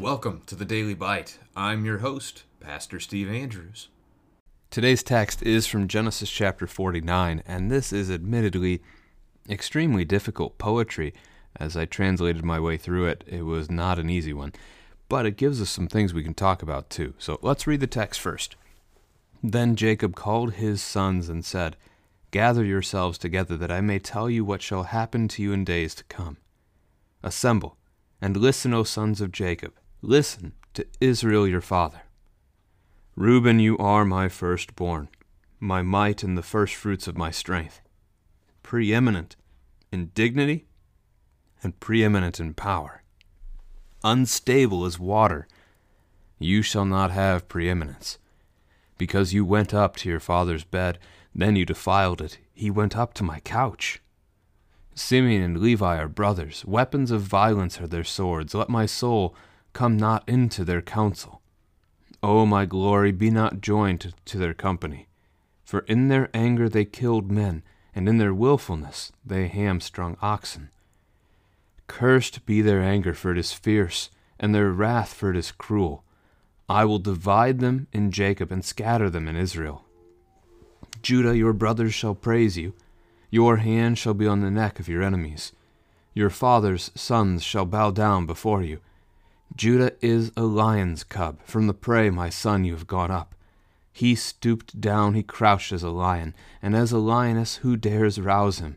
Welcome to the Daily Bite. I'm your host, Pastor Steve Andrews. Today's text is from Genesis chapter 49, and this is admittedly extremely difficult poetry. As I translated my way through it, it was not an easy one, but it gives us some things we can talk about too. So let's read the text first. Then Jacob called his sons and said, Gather yourselves together, that I may tell you what shall happen to you in days to come. Assemble, and listen, O sons of Jacob. Listen to Israel your father. Reuben, you are my firstborn, my might and the firstfruits of my strength, preeminent in dignity and preeminent in power. Unstable as water, you shall not have preeminence. Because you went up to your father's bed, then you defiled it. He went up to my couch. Simeon and Levi are brothers. Weapons of violence are their swords. Let my soul come not into their counsel. O my glory, be not joined to, to their company. For in their anger they killed men, and in their wilfulness they hamstrung oxen. Cursed be their anger, for it is fierce, and their wrath, for it is cruel. I will divide them in Jacob and scatter them in Israel. Judah, your brothers shall praise you. Your hand shall be on the neck of your enemies. Your father's sons shall bow down before you. Judah is a lion's cub. From the prey, my son, you have gone up. He stooped down, he crouched as a lion, and as a lioness, who dares rouse him?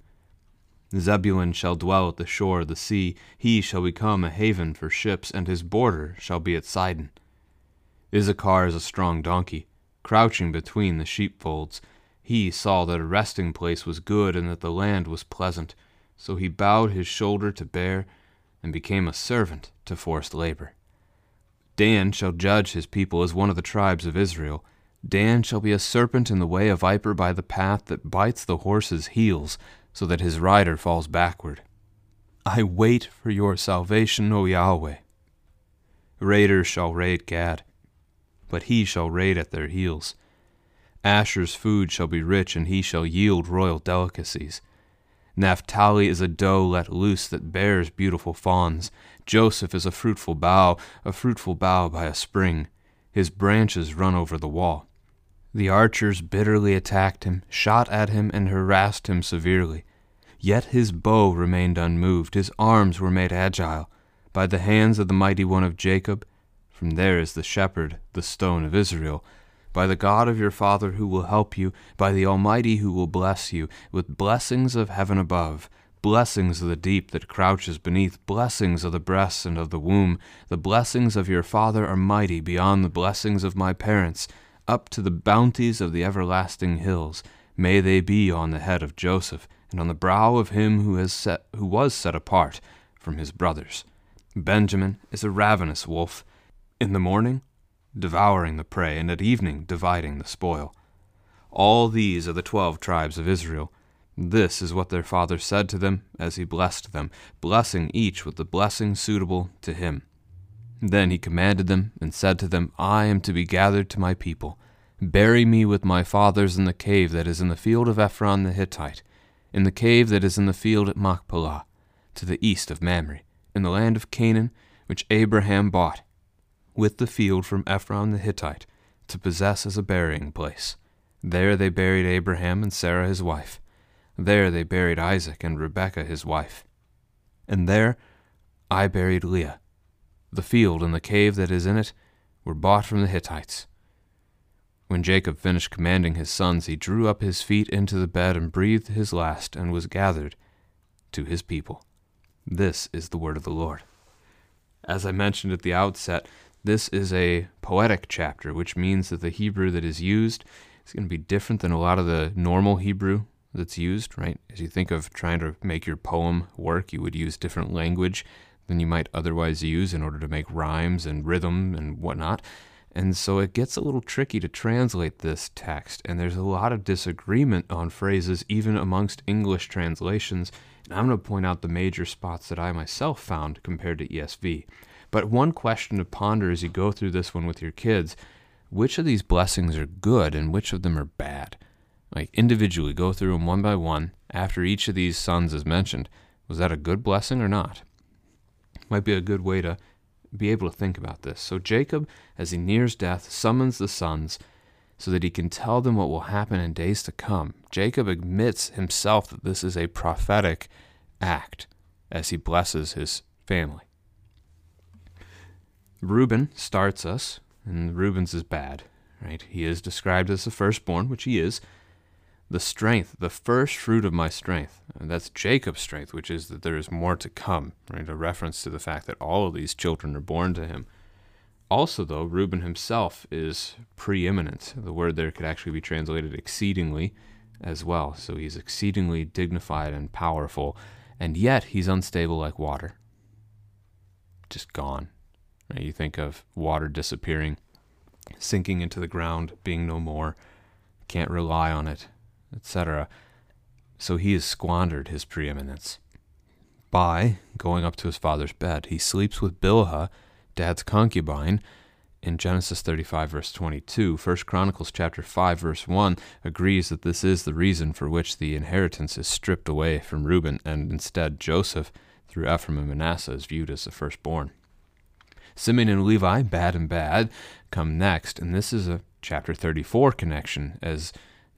Zebulun shall dwell at the shore of the sea. He shall become a haven for ships, and his border shall be at Sidon. Issachar is a strong donkey, crouching between the sheepfolds. He saw that a resting place was good, and that the land was pleasant. So he bowed his shoulder to bear, and became a servant to forced labor. Dan shall judge his people as one of the tribes of Israel. Dan shall be a serpent in the way, a viper by the path that bites the horse's heels, so that his rider falls backward. I wait for your salvation, O Yahweh. Raiders shall raid Gad, but he shall raid at their heels. Asher's food shall be rich, and he shall yield royal delicacies. Naphtali is a doe let loose that bears beautiful fawns. Joseph is a fruitful bough, a fruitful bough by a spring. His branches run over the wall. The archers bitterly attacked him, shot at him, and harassed him severely. Yet his bow remained unmoved, his arms were made agile by the hands of the mighty one of Jacob. From there is the shepherd, the stone of Israel. By the God of your father who will help you, by the Almighty who will bless you, with blessings of heaven above, blessings of the deep that crouches beneath, blessings of the breast and of the womb. The blessings of your father are mighty beyond the blessings of my parents up to the bounties of the everlasting hills. May they be on the head of Joseph, and on the brow of him who has set who was set apart from his brothers. Benjamin is a ravenous wolf, in the morning devouring the prey, and at evening dividing the spoil. All these are the twelve tribes of Israel. This is what their father said to them as he blessed them, blessing each with the blessing suitable to him. Then he commanded them, and said to them, I am to be gathered to my people. Bury me with my fathers in the cave that is in the field of Ephron the Hittite, in the cave that is in the field at Machpelah, to the east of Mamre, in the land of Canaan, which Abraham bought, with the field from Ephron the Hittite, to possess as a burying place. There they buried Abraham and Sarah his wife. There they buried Isaac and Rebekah his wife. And there I buried Leah. The field and the cave that is in it were bought from the Hittites. When Jacob finished commanding his sons, he drew up his feet into the bed and breathed his last, and was gathered to his people. This is the word of the Lord. As I mentioned at the outset, This is a poetic chapter, which means that the Hebrew that is used is going to be different than a lot of the normal Hebrew that's used, right? As you think of trying to make your poem work, you would use different language than you might otherwise use in order to make rhymes and rhythm and whatnot. And so it gets a little tricky to translate this text, and there's a lot of disagreement on phrases even amongst English translations. And I'm going to point out the major spots that I myself found compared to ESV. But one question to ponder as you go through this one with your kids which of these blessings are good and which of them are bad? Like individually, go through them one by one after each of these sons is mentioned. Was that a good blessing or not? Might be a good way to be able to think about this. So Jacob, as he nears death, summons the sons so that he can tell them what will happen in days to come. Jacob admits himself that this is a prophetic act as he blesses his family. Reuben starts us, and Reuben's is bad, right? He is described as the firstborn, which he is. The strength, the first fruit of my strength. And that's Jacob's strength, which is that there is more to come, right? A reference to the fact that all of these children are born to him. Also, though, Reuben himself is preeminent. The word there could actually be translated exceedingly as well. So he's exceedingly dignified and powerful, and yet he's unstable like water. Just gone. You think of water disappearing, sinking into the ground, being no more, can't rely on it, etc. So he has squandered his preeminence. By going up to his father's bed, he sleeps with Bilhah, dad's concubine, in Genesis 35 verse 22, 1 Chronicles chapter 5 verse 1 agrees that this is the reason for which the inheritance is stripped away from Reuben and instead Joseph through Ephraim and Manasseh is viewed as the firstborn. Simeon and Levi, bad and bad, come next, and this is a chapter 34 connection as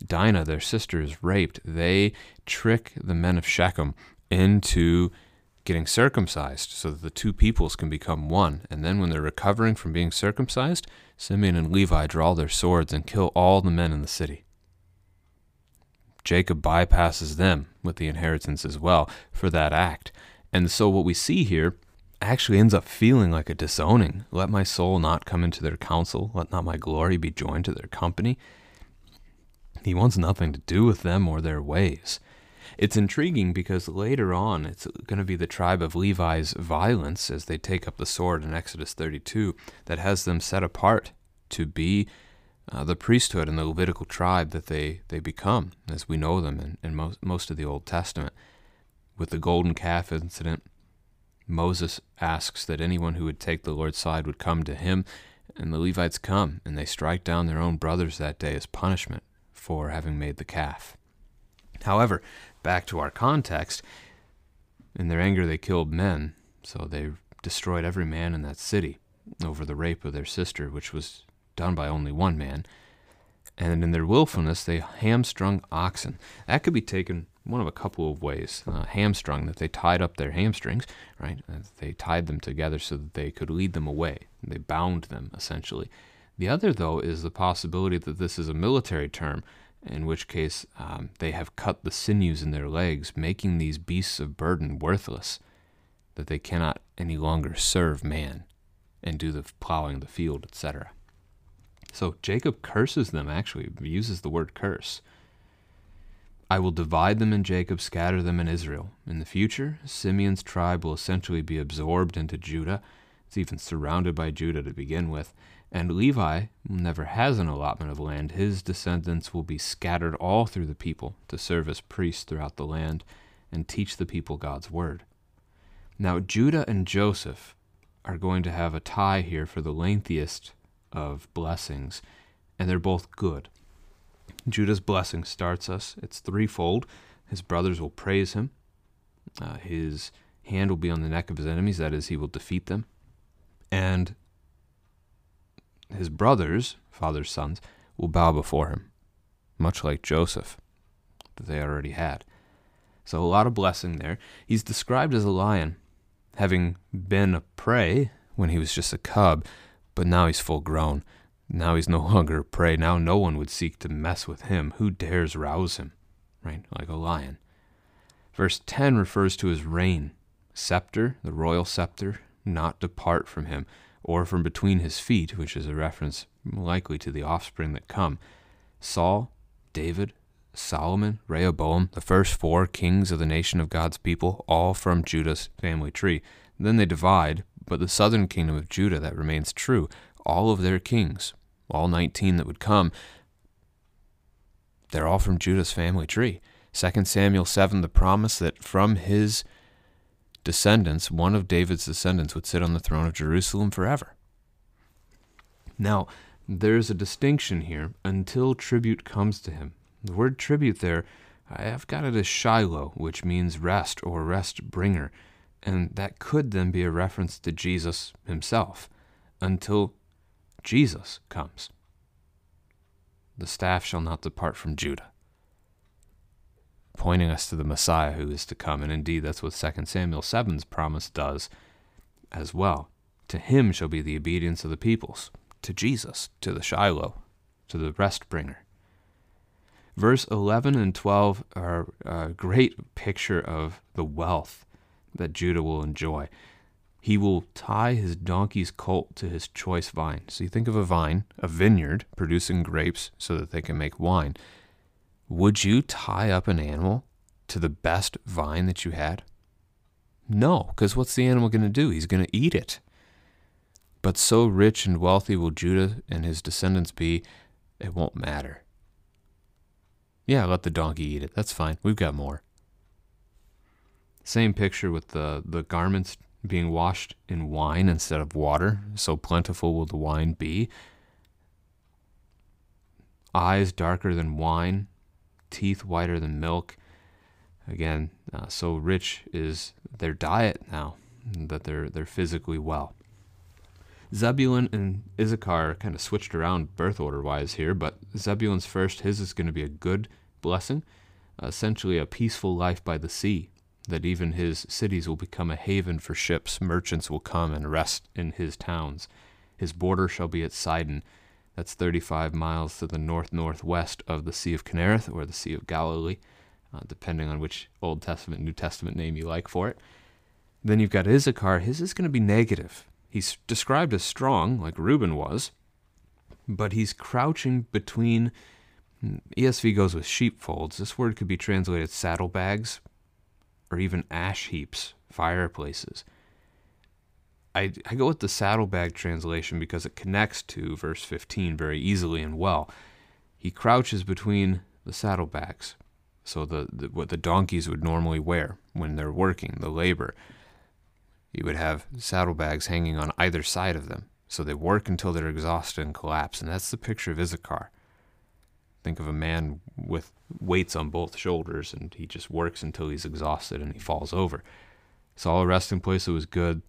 Dinah, their sister, is raped. They trick the men of Shechem into getting circumcised so that the two peoples can become one. And then when they're recovering from being circumcised, Simeon and Levi draw their swords and kill all the men in the city. Jacob bypasses them with the inheritance as well for that act. And so what we see here actually ends up feeling like a disowning. Let my soul not come into their counsel, let not my glory be joined to their company. He wants nothing to do with them or their ways. It's intriguing because later on it's going to be the tribe of Levi's violence as they take up the sword in Exodus 32 that has them set apart to be uh, the priesthood and the Levitical tribe that they, they become as we know them in, in most, most of the Old Testament. With the golden calf incident, Moses asks that anyone who would take the Lord's side would come to him, and the Levites come, and they strike down their own brothers that day as punishment for having made the calf. However, back to our context, in their anger they killed men, so they destroyed every man in that city over the rape of their sister, which was done by only one man. And in their willfulness, they hamstrung oxen. That could be taken one of a couple of ways. Uh, hamstrung, that they tied up their hamstrings, right? They tied them together so that they could lead them away. They bound them, essentially. The other, though, is the possibility that this is a military term, in which case um, they have cut the sinews in their legs, making these beasts of burden worthless, that they cannot any longer serve man and do the plowing of the field, etc. So Jacob curses them, actually, uses the word curse. I will divide them in Jacob, scatter them in Israel. In the future, Simeon's tribe will essentially be absorbed into Judah. It's even surrounded by Judah to begin with. And Levi never has an allotment of land. His descendants will be scattered all through the people to serve as priests throughout the land and teach the people God's word. Now, Judah and Joseph are going to have a tie here for the lengthiest of blessings, and they're both good. Judah's blessing starts us, it's threefold. His brothers will praise him, uh, his hand will be on the neck of his enemies, that is, he will defeat them. And his brothers, father's sons, will bow before him, much like Joseph that they already had. So a lot of blessing there. He's described as a lion, having been a prey when he was just a cub, but now he's full grown. Now he's no longer a prey. Now no one would seek to mess with him. Who dares rouse him? Right? Like a lion. Verse 10 refers to his reign. Scepter, the royal scepter, not depart from him or from between his feet, which is a reference likely to the offspring that come. Saul, David, Solomon, Rehoboam, the first four kings of the nation of God's people, all from Judah's family tree. Then they divide, but the southern kingdom of Judah that remains true, all of their kings, all 19 that would come, they're all from Judah's family tree. 2 Samuel 7, the promise that from his descendants, one of David's descendants, would sit on the throne of Jerusalem forever. Now, there's a distinction here until tribute comes to him. The word tribute there, I've got it as Shiloh, which means rest or rest bringer, and that could then be a reference to Jesus himself until Jesus comes. The staff shall not depart from Judah, pointing us to the Messiah who is to come. And indeed, that's what 2 Samuel 7's promise does as well. To him shall be the obedience of the peoples, to Jesus, to the Shiloh, to the rest bringer. Verse 11 and 12 are a great picture of the wealth that Judah will enjoy. He will tie his donkey's colt to his choice vine. So you think of a vine, a vineyard producing grapes so that they can make wine. Would you tie up an animal to the best vine that you had? No, because what's the animal going to do? He's going to eat it. But so rich and wealthy will Judah and his descendants be, it won't matter. Yeah, let the donkey eat it. That's fine. We've got more. Same picture with the, the garments being washed in wine instead of water. So plentiful will the wine be. Eyes darker than wine, teeth whiter than milk. Again, uh, so rich is their diet now that they're they're physically well. Zebulun and Issachar kind of switched around birth order wise here, but Zebulun's first, his is going to be a good blessing, essentially a peaceful life by the sea, that even his cities will become a haven for ships. Merchants will come and rest in his towns. His border shall be at Sidon. That's 35 miles to the north northwest of the Sea of Kinnereth or the Sea of Galilee, uh, depending on which Old Testament, New Testament name you like for it. Then you've got Issachar. His is going to be negative. He's described as strong, like Reuben was, but he's crouching between. ESV goes with sheepfolds. This word could be translated saddlebags or even ash heaps, fireplaces. I, I go with the saddlebag translation because it connects to verse 15 very easily and well. He crouches between the saddlebags, so the, the what the donkeys would normally wear when they're working, the labor. You would have saddlebags hanging on either side of them. So they work until they're exhausted and collapse. And that's the picture of Issachar. Think of a man with weights on both shoulders, and he just works until he's exhausted and he falls over. Saw a resting place that was good.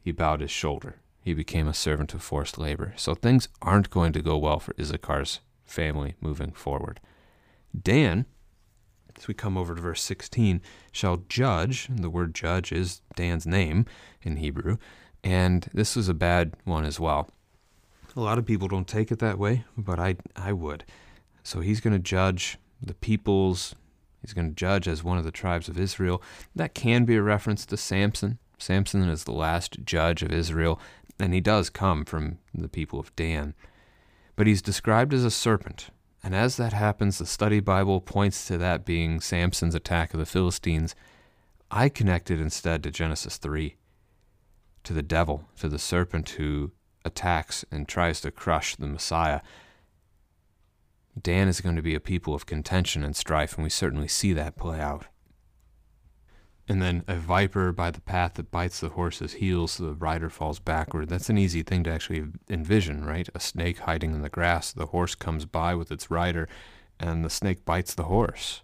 He bowed his shoulder. He became a servant of forced labor. So things aren't going to go well for Issachar's family moving forward. Dan as we come over to verse 16, shall judge, and the word judge is Dan's name in Hebrew, and this is a bad one as well. A lot of people don't take it that way, but I, I would. So he's going to judge the peoples, he's going to judge as one of the tribes of Israel. That can be a reference to Samson. Samson is the last judge of Israel, and he does come from the people of Dan. But he's described as a serpent, and as that happens, the study Bible points to that being Samson's attack of the Philistines. I connected instead to Genesis 3, to the devil, to the serpent who attacks and tries to crush the Messiah. Dan is going to be a people of contention and strife, and we certainly see that play out. And then a viper by the path that bites the horse's heels so the rider falls backward. That's an easy thing to actually envision, right? A snake hiding in the grass. The horse comes by with its rider, and the snake bites the horse.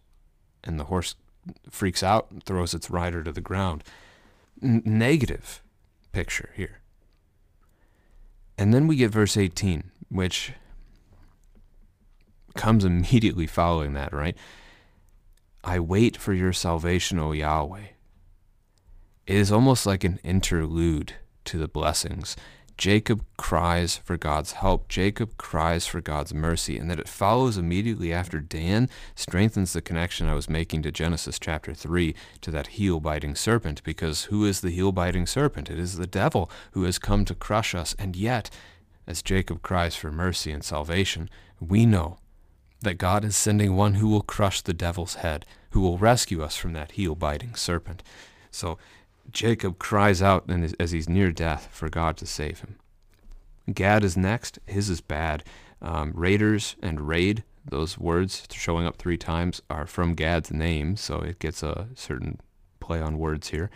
And the horse freaks out and throws its rider to the ground. N- negative picture here. And then we get verse 18, which comes immediately following that, right? I wait for your salvation, O Yahweh. It is almost like an interlude to the blessings. Jacob cries for God's help. Jacob cries for God's mercy. And that it follows immediately after Dan strengthens the connection I was making to Genesis chapter 3 to that heel biting serpent. Because who is the heel biting serpent? It is the devil who has come to crush us. And yet, as Jacob cries for mercy and salvation, we know that God is sending one who will crush the devil's head, who will rescue us from that heel biting serpent. So Jacob cries out as he's near death for God to save him. Gad is next. His is bad. Um, raiders and raid, those words showing up three times, are from Gad's name, so it gets a certain play on words here.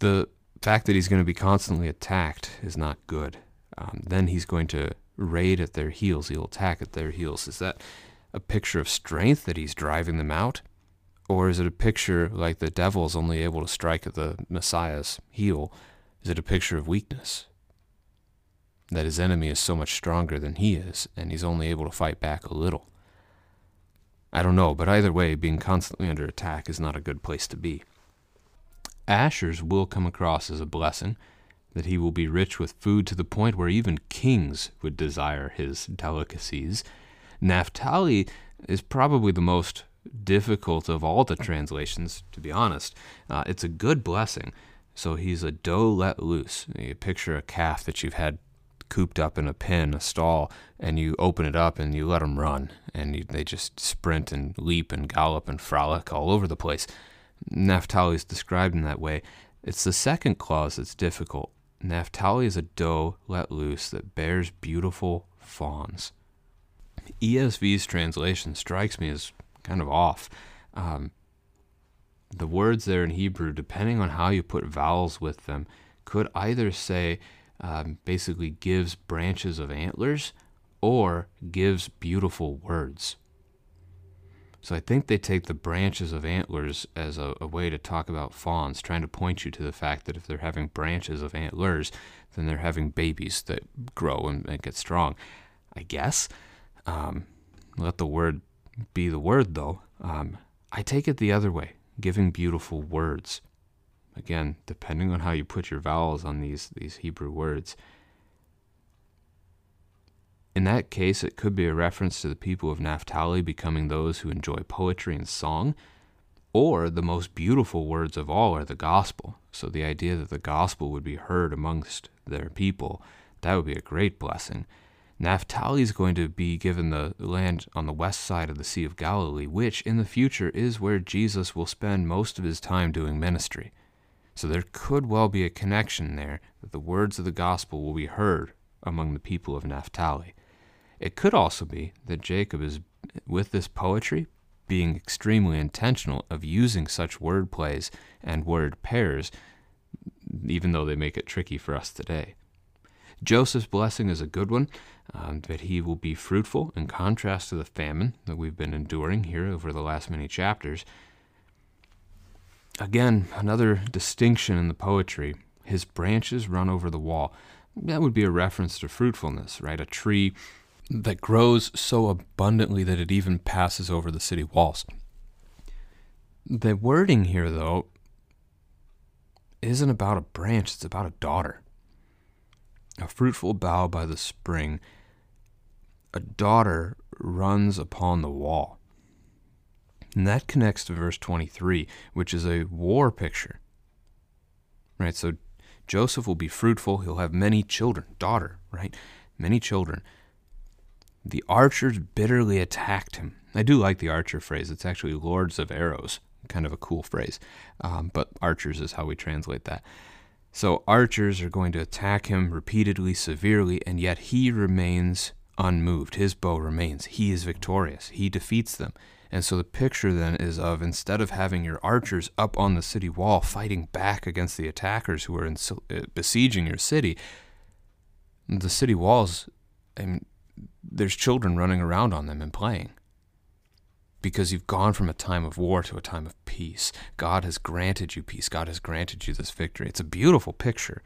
The fact that he's going to be constantly attacked is not good. Um, then he's going to raid at their heels. He'll attack at their heels. Is that a picture of strength that he's driving them out? Or is it a picture like the devil's only able to strike at the Messiah's heel? Is it a picture of weakness? That his enemy is so much stronger than he is, and he's only able to fight back a little. I don't know, but either way, being constantly under attack is not a good place to be. Asher's will come across as a blessing, that he will be rich with food to the point where even kings would desire his delicacies. Naphtali is probably the most difficult of all the translations, to be honest. Uh, it's a good blessing. So he's a doe let loose. You picture a calf that you've had cooped up in a pen, a stall, and you open it up and you let them run, and you, they just sprint and leap and gallop and frolic all over the place. Naphtali is described in that way. It's the second clause that's difficult. Naphtali is a doe let loose that bears beautiful fawns. ESV's translation strikes me as kind of off. Um, the words there in Hebrew, depending on how you put vowels with them, could either say um, basically gives branches of antlers or gives beautiful words. So I think they take the branches of antlers as a, a, way to talk about fawns, trying to point you to the fact that if they're having branches of antlers, then they're having babies that grow and, and get strong. I guess. Um, let the word be the word, though. Um, I take it the other way, giving beautiful words. Again, depending on how you put your vowels on these, these Hebrew words. In that case, it could be a reference to the people of Naphtali becoming those who enjoy poetry and song, or the most beautiful words of all are the gospel. So the idea that the gospel would be heard amongst their people, that would be a great blessing. Naphtali is going to be given the land on the west side of the Sea of Galilee, which in the future is where Jesus will spend most of his time doing ministry. So there could well be a connection there that the words of the gospel will be heard among the people of Naphtali. It could also be that Jacob is, with this poetry, being extremely intentional of using such word plays and word pairs, even though they make it tricky for us today. Joseph's blessing is a good one, um, that he will be fruitful in contrast to the famine that we've been enduring here over the last many chapters. Again, another distinction in the poetry his branches run over the wall. That would be a reference to fruitfulness, right? A tree that grows so abundantly that it even passes over the city walls. The wording here, though, isn't about a branch, it's about a daughter a fruitful bough by the spring, a daughter runs upon the wall. And that connects to verse 23, which is a war picture. Right? So Joseph will be fruitful. He'll have many children, daughter, right? Many children. The archers bitterly attacked him. I do like the archer phrase. It's actually lords of arrows, kind of a cool phrase. Um, but archers is how we translate that. So archers are going to attack him repeatedly, severely, and yet he remains unmoved. His bow remains. He is victorious. He defeats them. And so the picture then is of instead of having your archers up on the city wall fighting back against the attackers who are in, uh, besieging your city, the city walls, I mean, there's children running around on them and playing because you've gone from a time of war to a time of peace. God has granted you peace. God has granted you this victory. It's a beautiful picture.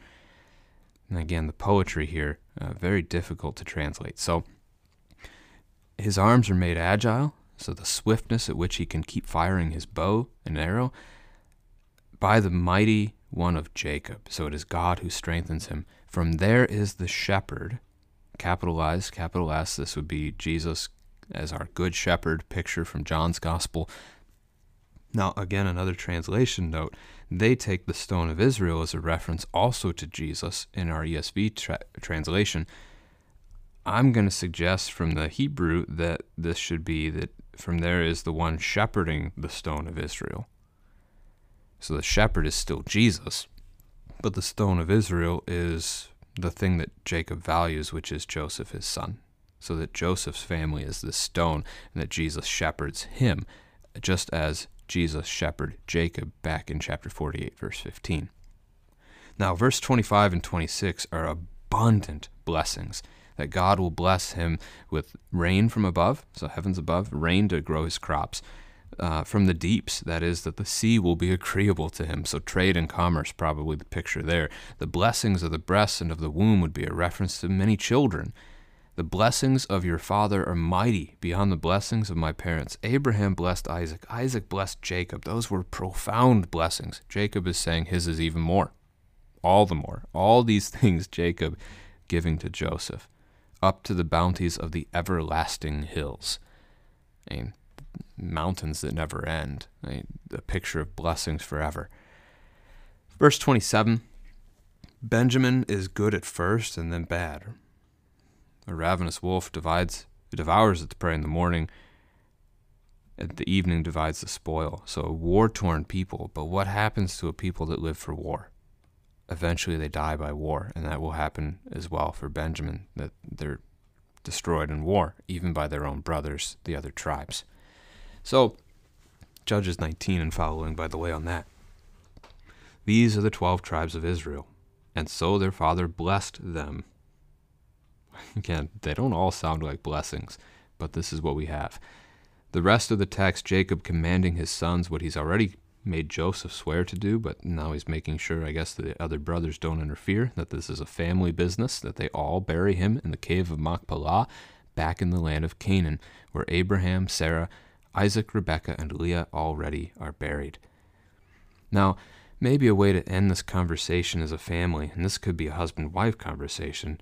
And again, the poetry here, uh, very difficult to translate. So, his arms are made agile, so the swiftness at which he can keep firing his bow and arrow, by the mighty one of Jacob. So it is God who strengthens him. From there is the shepherd, capitalized, capital S. This would be Jesus as our good shepherd picture from John's gospel. Now, again, another translation note they take the stone of Israel as a reference also to Jesus in our ESV tra- translation. I'm going to suggest from the Hebrew that this should be that from there is the one shepherding the stone of Israel. So the shepherd is still Jesus, but the stone of Israel is the thing that Jacob values, which is Joseph, his son. So that Joseph's family is the stone, and that Jesus shepherds him, just as Jesus shepherded Jacob back in chapter 48, verse 15. Now, verse 25 and 26 are abundant blessings that God will bless him with rain from above, so heavens above, rain to grow his crops. Uh, from the deeps, that is, that the sea will be agreeable to him. So, trade and commerce, probably the picture there. The blessings of the breast and of the womb would be a reference to many children. The blessings of your father are mighty beyond the blessings of my parents. Abraham blessed Isaac. Isaac blessed Jacob. Those were profound blessings. Jacob is saying his is even more. All the more. All these things Jacob giving to Joseph, up to the bounties of the everlasting hills. I mean, mountains that never end. I mean, a picture of blessings forever. Verse 27 Benjamin is good at first and then bad. A ravenous wolf divides, devours its prey in the morning. At the evening divides the spoil. So a war-torn people. But what happens to a people that live for war? Eventually, they die by war, and that will happen as well for Benjamin. That they're destroyed in war, even by their own brothers, the other tribes. So, Judges 19 and following, by the way, on that. These are the twelve tribes of Israel, and so their father blessed them Again, they don't all sound like blessings, but this is what we have. The rest of the text, Jacob commanding his sons what he's already made Joseph swear to do, but now he's making sure, I guess, the other brothers don't interfere, that this is a family business, that they all bury him in the cave of Machpelah, back in the land of Canaan, where Abraham, Sarah, Isaac, Rebekah, and Leah already are buried. Now, maybe a way to end this conversation as a family, and this could be a husband wife conversation,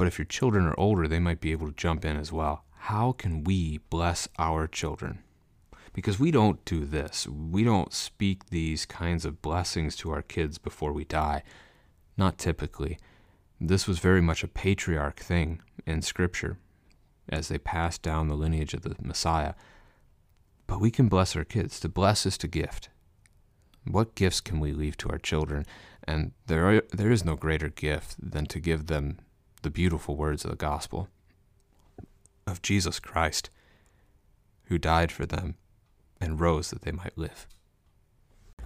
but if your children are older, they might be able to jump in as well. How can we bless our children? Because we don't do this. We don't speak these kinds of blessings to our kids before we die. Not typically. This was very much a patriarch thing in Scripture as they passed down the lineage of the Messiah. But we can bless our kids. To bless is to gift. What gifts can we leave to our children? And there, are, there is no greater gift than to give them the beautiful words of the gospel of Jesus Christ, who died for them and rose that they might live.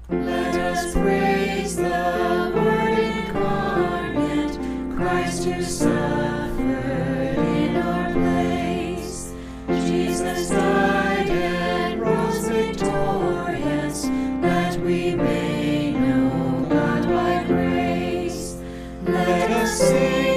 Let us praise the Word incarnate, Christ who suffered in our place. Jesus died and rose victorious, that we may know God by grace. Let us sing.